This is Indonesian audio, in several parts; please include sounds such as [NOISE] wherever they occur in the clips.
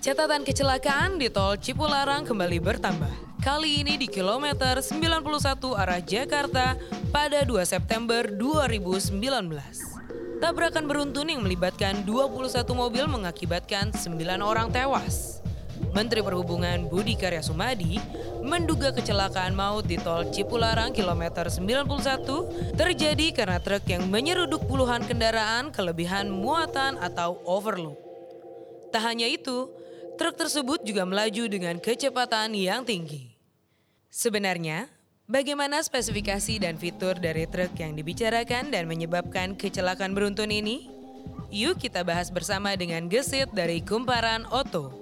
Catatan kecelakaan di tol Cipularang kembali bertambah. Kali ini di kilometer 91 arah Jakarta pada 2 September 2019. Tabrakan beruntun yang melibatkan 21 mobil mengakibatkan 9 orang tewas. Menteri Perhubungan Budi Karya Sumadi menduga kecelakaan maut di tol Cipularang kilometer 91 terjadi karena truk yang menyeruduk puluhan kendaraan kelebihan muatan atau overload. Tak hanya itu, truk tersebut juga melaju dengan kecepatan yang tinggi. Sebenarnya, bagaimana spesifikasi dan fitur dari truk yang dibicarakan dan menyebabkan kecelakaan beruntun ini? Yuk kita bahas bersama dengan gesit dari Kumparan Oto.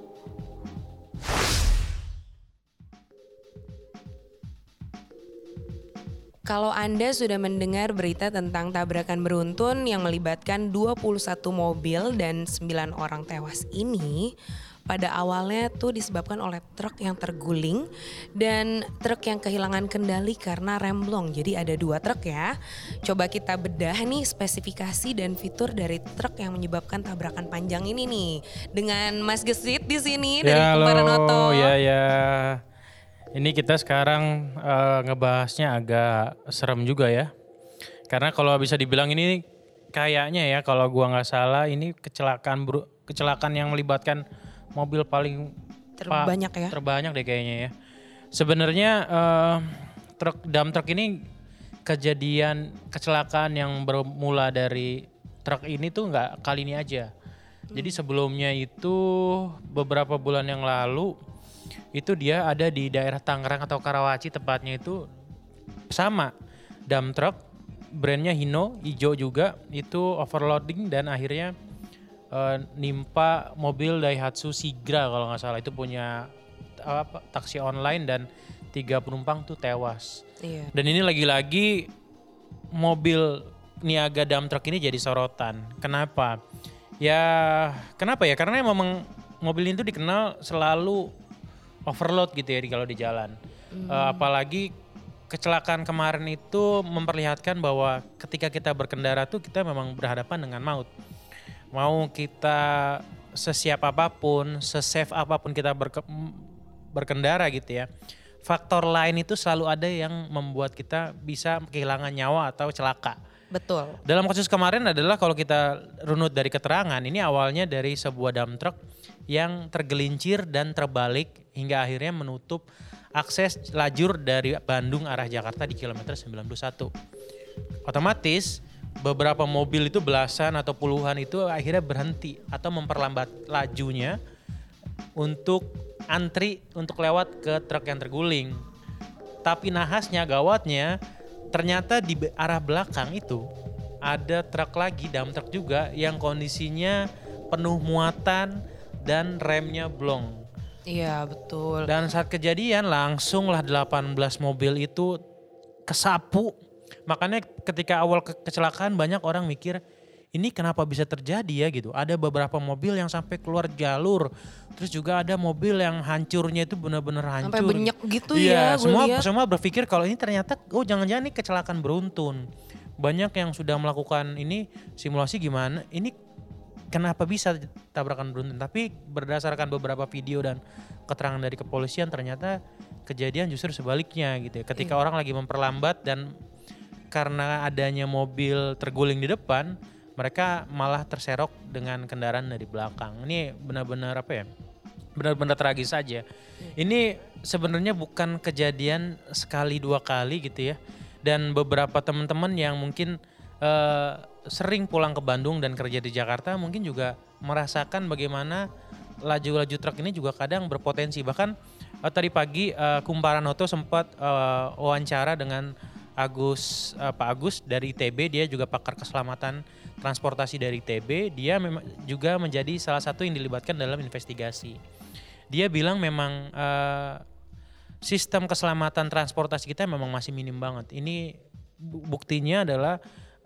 Kalau Anda sudah mendengar berita tentang tabrakan beruntun yang melibatkan 21 mobil dan 9 orang tewas ini, pada awalnya tuh disebabkan oleh truk yang terguling dan truk yang kehilangan kendali karena remblong. Jadi ada dua truk ya. Coba kita bedah nih spesifikasi dan fitur dari truk yang menyebabkan tabrakan panjang ini nih. Dengan Mas Gesit di sini dari ya, Kumparan Oto. Ya ya. Ini kita sekarang uh, ngebahasnya agak serem juga ya. Karena kalau bisa dibilang ini kayaknya ya kalau gua nggak salah ini kecelakaan kecelakaan yang melibatkan mobil paling terbanyak ya. Terbanyak deh kayaknya ya. Sebenarnya uh, truk dam truk ini kejadian kecelakaan yang bermula dari truk ini tuh nggak kali ini aja. Hmm. Jadi sebelumnya itu beberapa bulan yang lalu itu dia ada di daerah Tangerang atau Karawaci tepatnya itu sama dump truck brandnya Hino hijau juga itu overloading dan akhirnya uh, nimpa mobil Daihatsu Sigra kalau nggak salah itu punya apa taksi online dan tiga penumpang tuh tewas. Iya. Dan ini lagi-lagi mobil niaga dump truck ini jadi sorotan. Kenapa? Ya kenapa ya? Karena memang mobil itu dikenal selalu overload gitu ya kalau di jalan. Hmm. Uh, apalagi kecelakaan kemarin itu memperlihatkan bahwa ketika kita berkendara tuh kita memang berhadapan dengan maut. Mau kita sesiap apa pun, sesafe apa pun kita berke, berkendara gitu ya. Faktor lain itu selalu ada yang membuat kita bisa kehilangan nyawa atau celaka. Betul. Dalam kasus kemarin adalah kalau kita runut dari keterangan, ini awalnya dari sebuah dump truck yang tergelincir dan terbalik hingga akhirnya menutup akses lajur dari Bandung arah Jakarta di kilometer 91. Otomatis beberapa mobil itu belasan atau puluhan itu akhirnya berhenti atau memperlambat lajunya untuk antri untuk lewat ke truk yang terguling. Tapi nahasnya, gawatnya, ternyata di arah belakang itu ada truk lagi, dam truk juga yang kondisinya penuh muatan dan remnya blong. Iya betul. Dan saat kejadian langsung lah 18 mobil itu kesapu. Makanya ketika awal ke kecelakaan banyak orang mikir ini kenapa bisa terjadi ya gitu. Ada beberapa mobil yang sampai keluar jalur. Terus juga ada mobil yang hancurnya itu benar-benar hancur. Sampai banyak gitu iya, ya. Semua liat. semua berpikir kalau ini ternyata oh jangan-jangan ini kecelakaan beruntun. Banyak yang sudah melakukan ini simulasi gimana? Ini kenapa bisa tabrakan beruntun tapi berdasarkan beberapa video dan keterangan dari kepolisian ternyata kejadian justru sebaliknya gitu ya ketika iya. orang lagi memperlambat dan karena adanya mobil terguling di depan mereka malah terserok dengan kendaraan dari belakang. Ini benar-benar apa ya? Benar-benar tragis saja. Ini sebenarnya bukan kejadian sekali dua kali gitu ya. Dan beberapa teman-teman yang mungkin uh, sering pulang ke Bandung dan kerja di Jakarta mungkin juga merasakan bagaimana laju-laju truk ini juga kadang berpotensi. Bahkan uh, tadi pagi uh, Kumparan Oto sempat uh, wawancara dengan Agus uh, Pak Agus dari ITB, dia juga pakar keselamatan transportasi dari ITB. Dia memang juga menjadi salah satu yang dilibatkan dalam investigasi. Dia bilang memang uh, sistem keselamatan transportasi kita memang masih minim banget. Ini buktinya adalah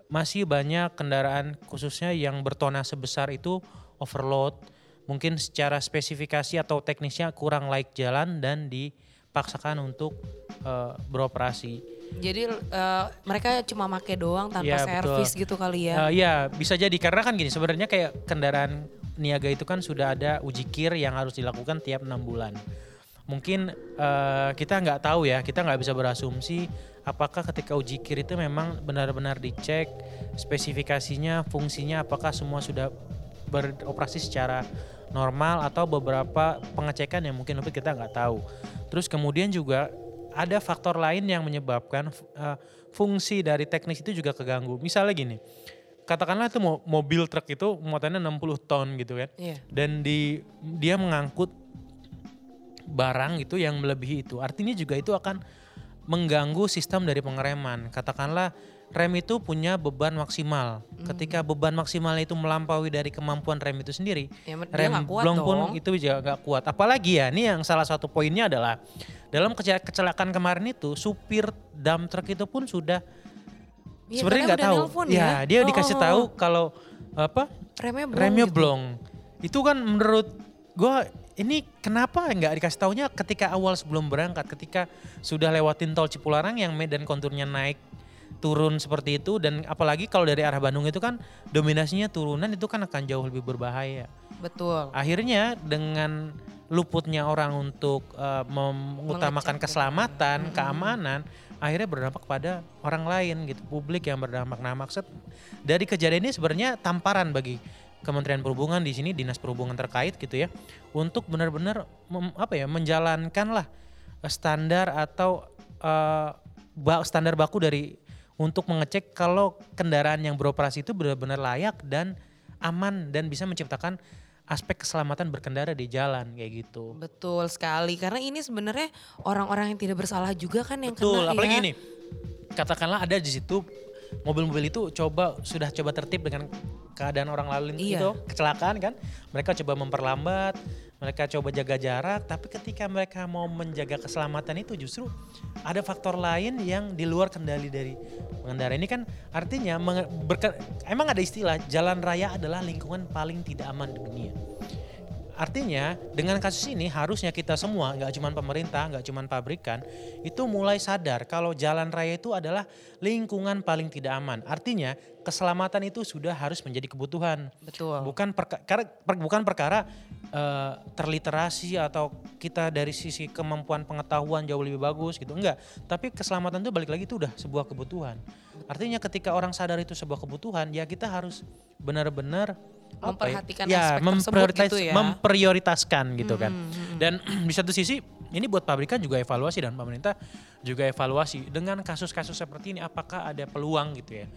masih banyak kendaraan khususnya yang bertona sebesar itu overload, mungkin secara spesifikasi atau teknisnya kurang layak jalan dan dipaksakan untuk uh, beroperasi. Jadi uh, mereka cuma make doang tanpa ya, servis gitu kali ya? Uh, ya bisa jadi karena kan gini sebenarnya kayak kendaraan niaga itu kan sudah ada uji kir yang harus dilakukan tiap enam bulan. Mungkin eh, kita nggak tahu ya, kita nggak bisa berasumsi apakah ketika uji kir itu memang benar-benar dicek spesifikasinya, fungsinya, apakah semua sudah beroperasi secara normal atau beberapa pengecekan yang mungkin lebih kita nggak tahu. Terus kemudian juga ada faktor lain yang menyebabkan eh, fungsi dari teknis itu juga keganggu. Misalnya gini, katakanlah itu mo- mobil truk itu muatannya 60 ton gitu kan. Iya. Dan di dia mengangkut barang itu yang melebihi itu. Artinya juga itu akan mengganggu sistem dari pengereman. Katakanlah rem itu punya beban maksimal. Ketika beban maksimal itu melampaui dari kemampuan rem itu sendiri, Ya, rem blong pun itu juga nggak kuat. Apalagi ya, ini yang salah satu poinnya adalah dalam kece- kecelakaan kemarin itu supir dump truck itu pun sudah Iya, sebenarnya nggak tahu. ya, ya. dia Oh, dikasih oh, tahu oh. kalau apa remnya blong remnya gitu. blong. Itu kan menurut gua ini kenapa nggak dikasih taunya ketika awal sebelum berangkat, ketika sudah lewatin tol Cipularang yang medan konturnya naik turun seperti itu dan apalagi kalau dari arah Bandung itu kan dominasinya turunan itu kan akan jauh lebih berbahaya. Betul. Akhirnya dengan luputnya orang untuk eh, mengutamakan Mengecek keselamatan, keamanan, akhirnya berdampak pada orang lain gitu, publik yang berdampak. Nah, maksud dari kejadian ini sebenarnya tamparan bagi Kementerian Perhubungan di sini dinas perhubungan terkait gitu ya untuk benar-benar apa ya menjalankan lah standar atau ba- standar baku dari untuk mengecek kalau kendaraan yang beroperasi itu benar-benar layak dan aman dan bisa menciptakan aspek keselamatan berkendara di jalan kayak gitu. Betul sekali karena ini sebenarnya orang-orang yang tidak bersalah juga kan yang Betul, kena apalagi ya. ini katakanlah ada di situ mobil-mobil itu coba sudah coba tertib dengan keadaan orang lalu lintas Iya. itu kecelakaan kan? Mereka coba memperlambat mereka coba jaga jarak tapi ketika mereka mau menjaga keselamatan itu justru ada faktor lain yang di luar kendali dari pengendara. Ini kan artinya berke- emang ada istilah jalan raya adalah lingkungan paling tidak aman di dunia Artinya dengan kasus ini harusnya kita semua, nggak cuma pemerintah, nggak cuma pabrikan, itu mulai sadar kalau jalan raya itu adalah lingkungan paling tidak aman. Artinya keselamatan itu sudah harus menjadi kebutuhan, Betul. bukan perka- karena- per- bukan perkara eh, terliterasi atau kita dari sisi kemampuan pengetahuan jauh lebih bagus gitu, enggak. Tapi keselamatan itu balik lagi itu udah sebuah kebutuhan. Artinya ketika orang sadar itu sebuah kebutuhan, ya kita harus benar-benar? Memperhatikan ya, aspek tersebut memprioritas- gitu ya. memprioritaskan gitu kan. Hmm, Dan [CLEARS THROAT] di satu sisi ini buat pabrikan juga evaluasi dan pemerintah juga evaluasi dengan kasus-kasus seperti ini apakah ada peluang gitu ya.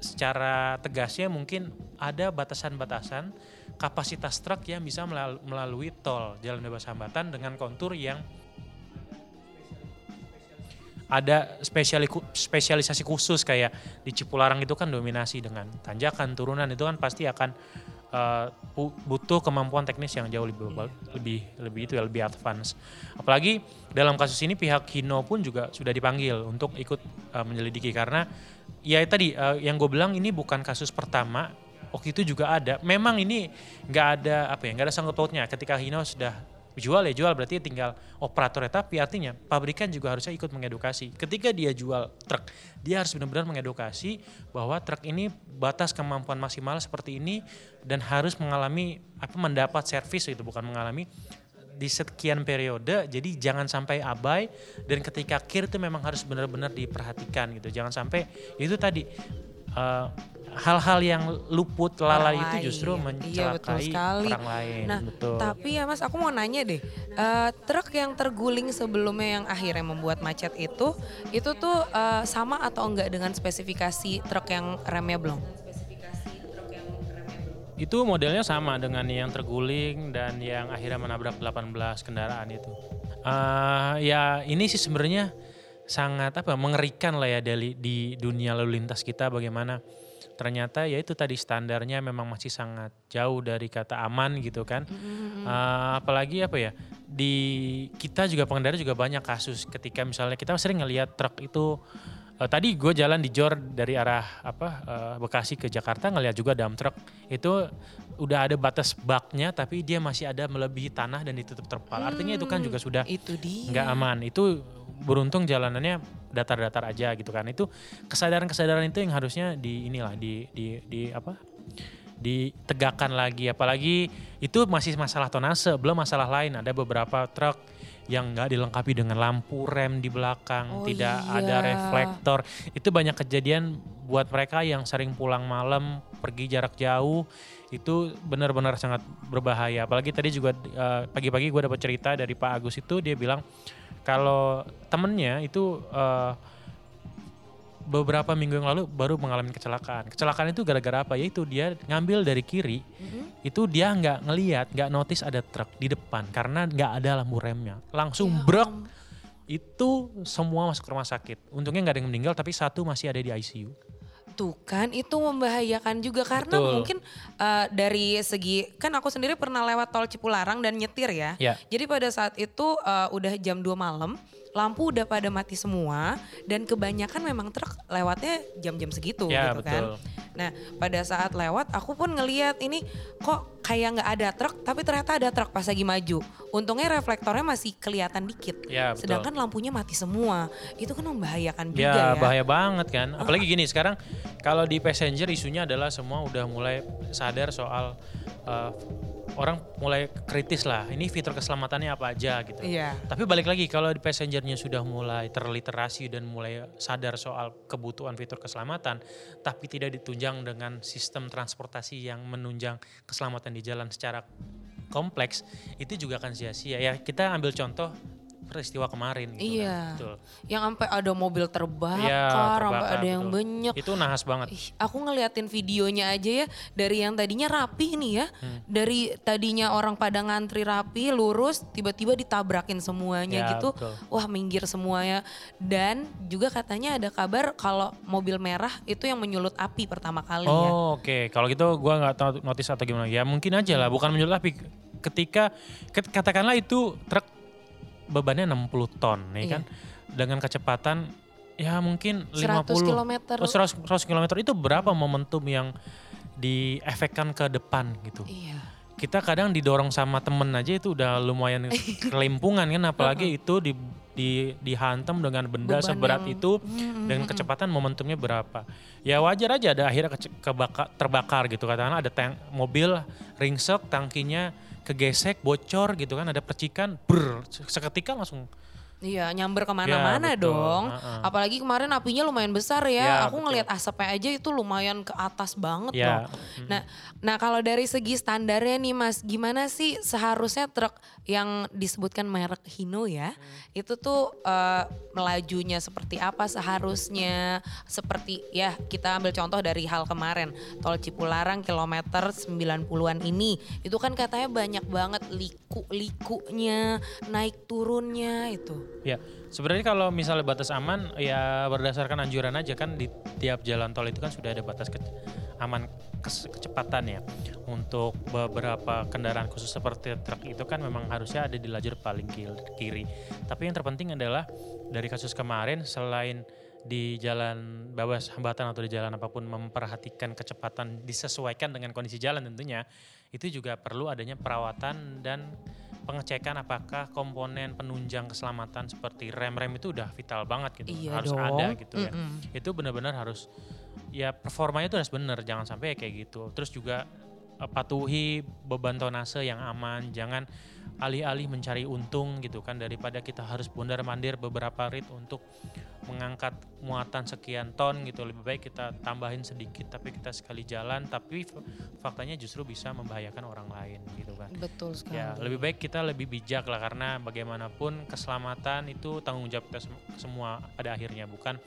Secara tegasnya mungkin ada batasan-batasan kapasitas truk yang bisa melal- melalui tol jalan bebas hambatan dengan kontur yang ada spesiali, spesialisasi khusus kayak di Cipularang itu kan dominasi dengan tanjakan turunan itu kan pasti akan pu- butuh kemampuan teknis yang jauh lebih lebih lebih itu ya lebih advance. Apalagi dalam kasus ini pihak Hino pun juga sudah dipanggil untuk ikut eh, menyelidiki karena ya tadi eh, yang gue bilang ini bukan kasus pertama waktu itu juga ada. Memang ini nggak ada apa ya nggak ada sangkut pautnya ketika Hino sudah jual ya jual. Berarti tinggal operatornya. Tapi artinya pabrikan juga harusnya ikut mengedukasi. Ketika dia jual truk dia harus benar-benar mengedukasi bahwa truk ini batas kemampuan maksimal seperti ini dan harus mengalami apa mendapat servis itu bukan mengalami di sekian periode jadi jangan sampai abai. Dan ketika kir itu memang harus benar-benar diperhatikan gitu. Jangan sampai itu tadi eh, hal-hal yang luput lalai itu justru Iya, mencelakai betul sekali. orang lain Nah, betul tapi ya Mas, aku mau nanya deh, eh, truk yang terguling sebelumnya yang akhirnya membuat macet itu, itu tuh eh, sama atau enggak dengan spesifikasi truk yang remnya blong? Itu modelnya sama dengan yang terguling dan yang akhirnya menabrak 18 kendaraan itu. Eh, ya ini sih sebenarnya sangat apa mengerikan lah ya dari di dunia lalu lintas kita bagaimana ternyata ya itu tadi standarnya memang masih sangat jauh dari kata aman gitu kan. Eh, apalagi apa ya di kita juga pengendara juga banyak kasus ketika misalnya kita sering ngelihat truk itu Eh, tadi gue jalan di Jor dari arah apa eh, Bekasi ke Jakarta ngeliat juga dump truck itu udah ada batas baknya tapi dia masih ada melebihi tanah dan ditutup terpal. Artinya itu kan juga sudah nggak aman. Itu beruntung jalanannya datar-datar aja gitu kan. Itu kesadaran-kesadaran itu yang harusnya di inilah di di di apa? ditegakkan lagi apalagi itu masih masalah tonase belum masalah lain ada beberapa truk yang nggak dilengkapi dengan lampu rem di belakang Oh tidak iya. ada reflektor itu banyak kejadian buat mereka yang sering pulang malam pergi jarak jauh itu benar-benar sangat berbahaya apalagi tadi juga eh, pagi-pagi gue dapat cerita dari Pak Agus itu dia bilang kalau temennya itu eh, beberapa minggu yang lalu baru mengalami kecelakaan. Kecelakaan itu gara-gara apa? Yaitu dia ngambil dari kiri, Mhm. itu dia nggak ngeliat, nggak notice ada truk di depan karena nggak ada lampu remnya. Langsung Ya brek, am- itu semua masuk rumah sakit. Untungnya nggak ada yang meninggal, tapi satu masih ada di ICU. Tuh kan itu membahayakan juga karena Betul. mungkin eh, dari segi kan aku sendiri pernah lewat tol Cipularang dan nyetir ya. Ya. Jadi pada saat itu eh, udah jam 2 malam, lampu udah pada mati semua dan kebanyakan memang truk lewatnya jam-jam segitu Ya, gitu kan. betul. Nah, pada saat lewat aku pun ngeliat ini kok kayak nggak ada truk tapi ternyata ada truk pas lagi maju. Untungnya reflektornya masih kelihatan dikit. Ya, betul. Sedangkan lampunya mati semua. Itu kan membahayakan juga ya. Ya bahaya banget kan. Apalagi gini sekarang kalau di passenger isunya adalah semua udah mulai sadar soal uh, orang mulai kritis lah. Ini fitur keselamatannya apa aja gitu. Iya. Tapi balik lagi kalau di passengernya sudah mulai terliterasi dan mulai sadar soal kebutuhan fitur keselamatan, tapi tidak ditunjang dengan sistem transportasi yang menunjang keselamatan di jalan secara kompleks, itu juga akan sia-sia. Ya kita ambil contoh peristiwa kemarin gitu Iya. kan. Betul. Yang sampai ada mobil terbakar, Iya, sampai terbakar, ada yang betul. banyak. Itu nahas banget. Ih, aku ngeliatin videonya aja ya dari yang tadinya rapi nih ya. Hmm. Dari tadinya orang pada ngantri rapi, lurus, tiba-tiba ditabrakin semuanya Ya, gitu. betul. Wah, minggir semuanya. Dan juga katanya ada kabar kalau mobil merah itu yang menyulut api pertama kali ya. Oh oke, kalau gitu gua nggak tahu notice atau gimana. Ya mungkin aja lah, bukan menyulut api. Ketika ket- katakanlah itu truk bebannya 60 ton, ya Iya. kan, dengan kecepatan ya mungkin 100 50 kilometer. Oh, 100, 100 kilometer itu berapa momentum yang diefekkan ke depan gitu. Iya. Kita kadang didorong sama temen aja itu udah lumayan [LAUGHS] kelimpungan kan, apalagi itu di, di dihantam dengan benda Beban seberat yang- itu Mm, dengan kecepatan momentumnya berapa. Ya wajar aja ada akhirnya kece- kebaka- terbakar gitu katakanlah ada tank mobil ringsek tangkinya kegesek bocor gitu kan ada percikan ber seketika langsung Iya, nyamber ke mana-mana Ya, betul. dong. Ha-ha. Apalagi kemarin apinya lumayan besar ya. Ya, Aku betul. ngelihat asapnya aja itu lumayan ke atas banget ya loh. Nah, nah kalau dari segi standarnya nih Mas, gimana sih seharusnya truk yang disebutkan merek Hino ya, itu tuh eh, melajunya seperti apa seharusnya? Seperti ya kita ambil contoh dari hal kemarin, tol Cipularang kilometer 90-an ini, itu kan katanya banyak banget liku-likunya, naik turunnya itu. Ya, sebenarnya kalau misalnya batas aman ya berdasarkan anjuran aja kan di tiap jalan tol itu kan sudah ada batas ke- aman kes- kecepatan ya. Untuk beberapa kendaraan khusus seperti truk itu kan memang harusnya ada di lajur paling kiri. Tapi yang terpenting adalah dari kasus kemarin selain di jalan bebas hambatan atau di jalan apa pun memperhatikan kecepatan disesuaikan dengan kondisi jalan tentunya itu juga perlu adanya perawatan dan pengecekan apakah komponen penunjang keselamatan seperti rem-rem itu udah vital banget gitu Iya harus dong. ada gitu ya Mm-mm. itu benar-benar harus ya performanya itu harus benar jangan sampai kayak gitu terus juga eh, patuhi beban tonase yang aman jangan alih-alih mencari untung gitu kan daripada kita harus bundar mandir beberapa rit untuk mengangkat muatan sekian ton gitu lebih baik kita tambahin sedikit tapi kita sekali jalan tapi faktanya justru bisa membahayakan orang lain gitu kan Betul sekali. Ya, lebih baik kita lebih bijak lah karena bagaimanapun keselamatan itu tanggung jawab kita sem- semua pada akhirnya bukan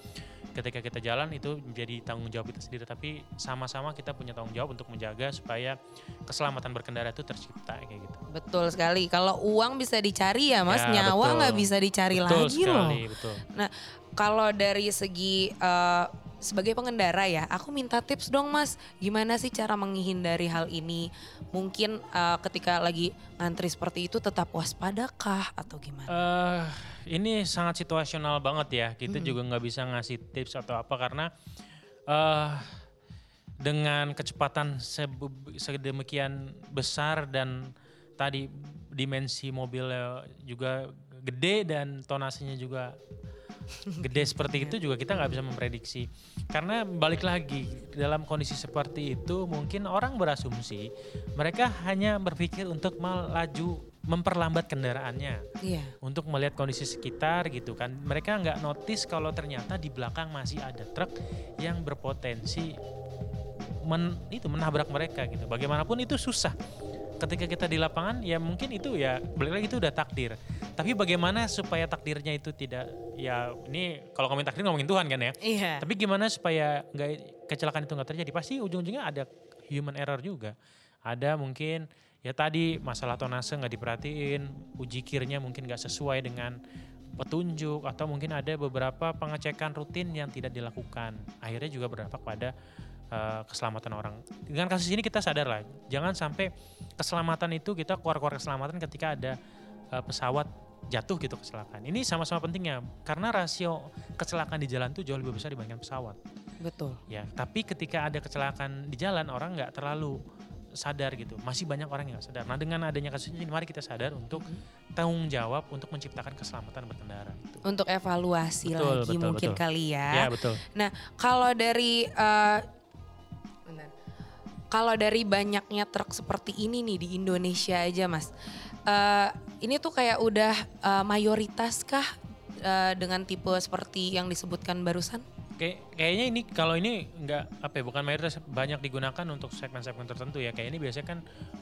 ketika kita jalan itu menjadi tanggung jawab kita sendiri tapi sama-sama kita punya tanggung jawab untuk menjaga supaya keselamatan berkendara itu tercipta kayak gitu. Betul sekali. Kalau uang bisa dicari ya Mas, Ya, nyawa nggak bisa dicari betul lagi loh. sekali, betul. Nah, kalau dari segi eh, sebagai pengendara ya, aku minta tips dong Mas, gimana sih cara menghindari hal ini? Mungkin eh, ketika lagi ngantri seperti itu tetap waspadakah atau gimana? eh ini sangat situasional banget ya. Kita juga nggak bisa ngasih tips atau apa karena eh dengan kecepatan sedemikian besar dan tadi dimensi mobilnya juga gede dan tonasinya juga gede [LAUGHS] seperti itu juga kita nggak bisa memprediksi. Karena balik lagi dalam kondisi seperti itu mungkin orang berasumsi mereka hanya berpikir untuk melaju memperlambat kendaraannya. Iya. untuk melihat kondisi sekitar gitu kan. Mereka nggak notice kalau ternyata di belakang masih ada truk yang berpotensi men, itu menabrak mereka gitu. Bagaimanapun itu susah ketika kita di lapangan ya mungkin itu ya balik lagi itu udah takdir. Tapi bagaimana supaya takdirnya itu tidak ya ini kalau ngomongin takdir ngomongin Tuhan kan ya. Iya. tapi gimana supaya nggak kecelakaan itu nggak terjadi? Pasti ujung-ujungnya ada human error juga. Ada mungkin ya tadi masalah tonase nggak diperhatiin uji kirnya mungkin nggak sesuai dengan petunjuk atau mungkin ada beberapa pengecekan rutin yang tidak dilakukan. Akhirnya juga berdampak pada eh, keselamatan orang dengan kasus ini kita sadar lah jangan sampai keselamatan itu kita keluar-keluar keselamatan ketika ada eh, pesawat jatuh gitu kecelakaan ini sama-sama pentingnya karena rasio kecelakaan di jalan itu jauh lebih besar dibandingkan pesawat Betul. ya tapi ketika ada kecelakaan di jalan orang nggak terlalu sadar gitu masih banyak orang yang nggak sadar nah dengan adanya kasus ini mari kita sadar untuk tanggung jawab untuk menciptakan keselamatan berkendara itu Untuk evaluasi Betul, lagi betul, mungkin betul. kali ya ya. betul Nah, kalau dari bentar. Kalau dari banyaknya truk seperti ini nih di Indonesia aja, Mas. eh, ini tuh kayak udah eh, mayoritas kah eh, dengan tipe seperti yang disebutkan barusan? Kayak, kayaknya ini kalau ini nggak apa ya bukan mayoritas banyak digunakan untuk segmen-segmen tertentu ya kayak ini biasanya kan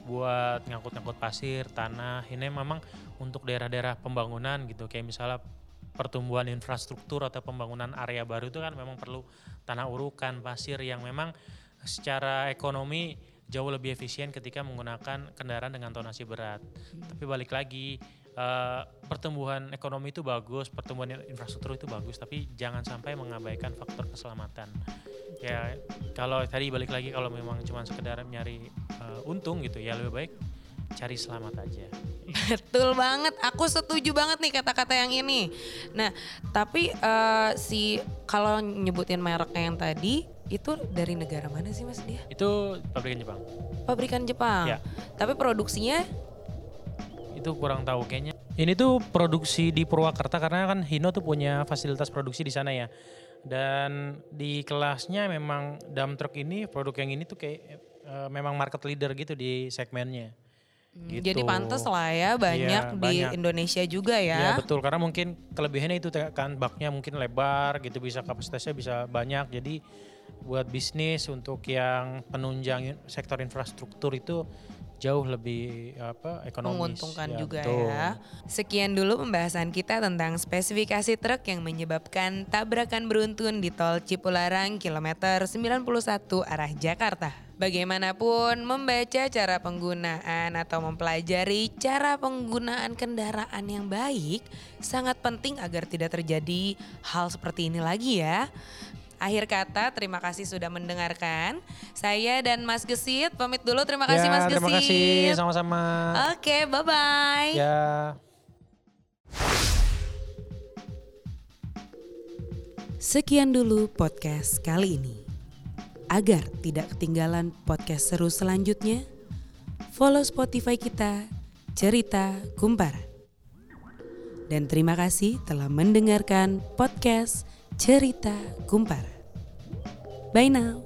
buat ngangkut-ngangkut pasir tanah ini memang untuk daerah-daerah pembangunan gitu kayak misalnya pertumbuhan infrastruktur atau pembangunan area baru itu kan memang perlu tanah urukan pasir yang memang secara ekonomi jauh lebih efisien ketika menggunakan kendaraan dengan tonasi berat tapi balik lagi eh, pertumbuhan ekonomi itu bagus, pertumbuhan infrastruktur itu bagus, tapi jangan sampai mengabaikan faktor keselamatan. Ya kalau tadi balik lagi kalau memang cuma sekedar nyari eh, untung gitu, ya lebih baik cari selamat aja. Betul banget, aku setuju banget nih kata-kata yang ini. Nah, tapi eh, si kalau nyebutin mereknya yang tadi itu dari negara mana sih Mas dia? Itu pabrikan Jepang. Pabrikan Jepang. Ya. Tapi produksinya Itu kurang tahu kayaknya. Ini tuh produksi di Purwakarta karena kan Hino tuh punya fasilitas produksi di sana ya. Dan di kelasnya memang dump truck ini produk yang ini tuh kayak eh, memang market leader gitu di segmennya. Hmm, Gitu. Jadi pantas lah ya banyak Iya, di banyak. Indonesia juga Ya ya. betul karena mungkin kelebihannya itu kan baknya mungkin lebar gitu bisa kapasitasnya bisa banyak jadi buat bisnis untuk yang penunjang sektor infrastruktur itu jauh lebih apa ekonomis Menguntungkan juga betul. ya. Sekian dulu pembahasan kita tentang spesifikasi truk yang menyebabkan tabrakan beruntun di tol Cipularang kilometer 91 arah Jakarta. Bagaimanapun membaca cara penggunaan atau mempelajari cara penggunaan kendaraan yang baik sangat penting agar tidak terjadi hal seperti ini lagi ya. Akhir kata, terima kasih sudah mendengarkan. Saya dan Mas Gesit pamit dulu. Terima kasih ya, Mas Gesit. terima kasih sama-sama Oke, bye-bye. ya Sekian dulu podcast kali ini. Agar tidak ketinggalan podcast seru selanjutnya, follow Spotify kita, Cerita Kumparan. Dan terima kasih telah mendengarkan podcast Cerita Kumparan. Bye now.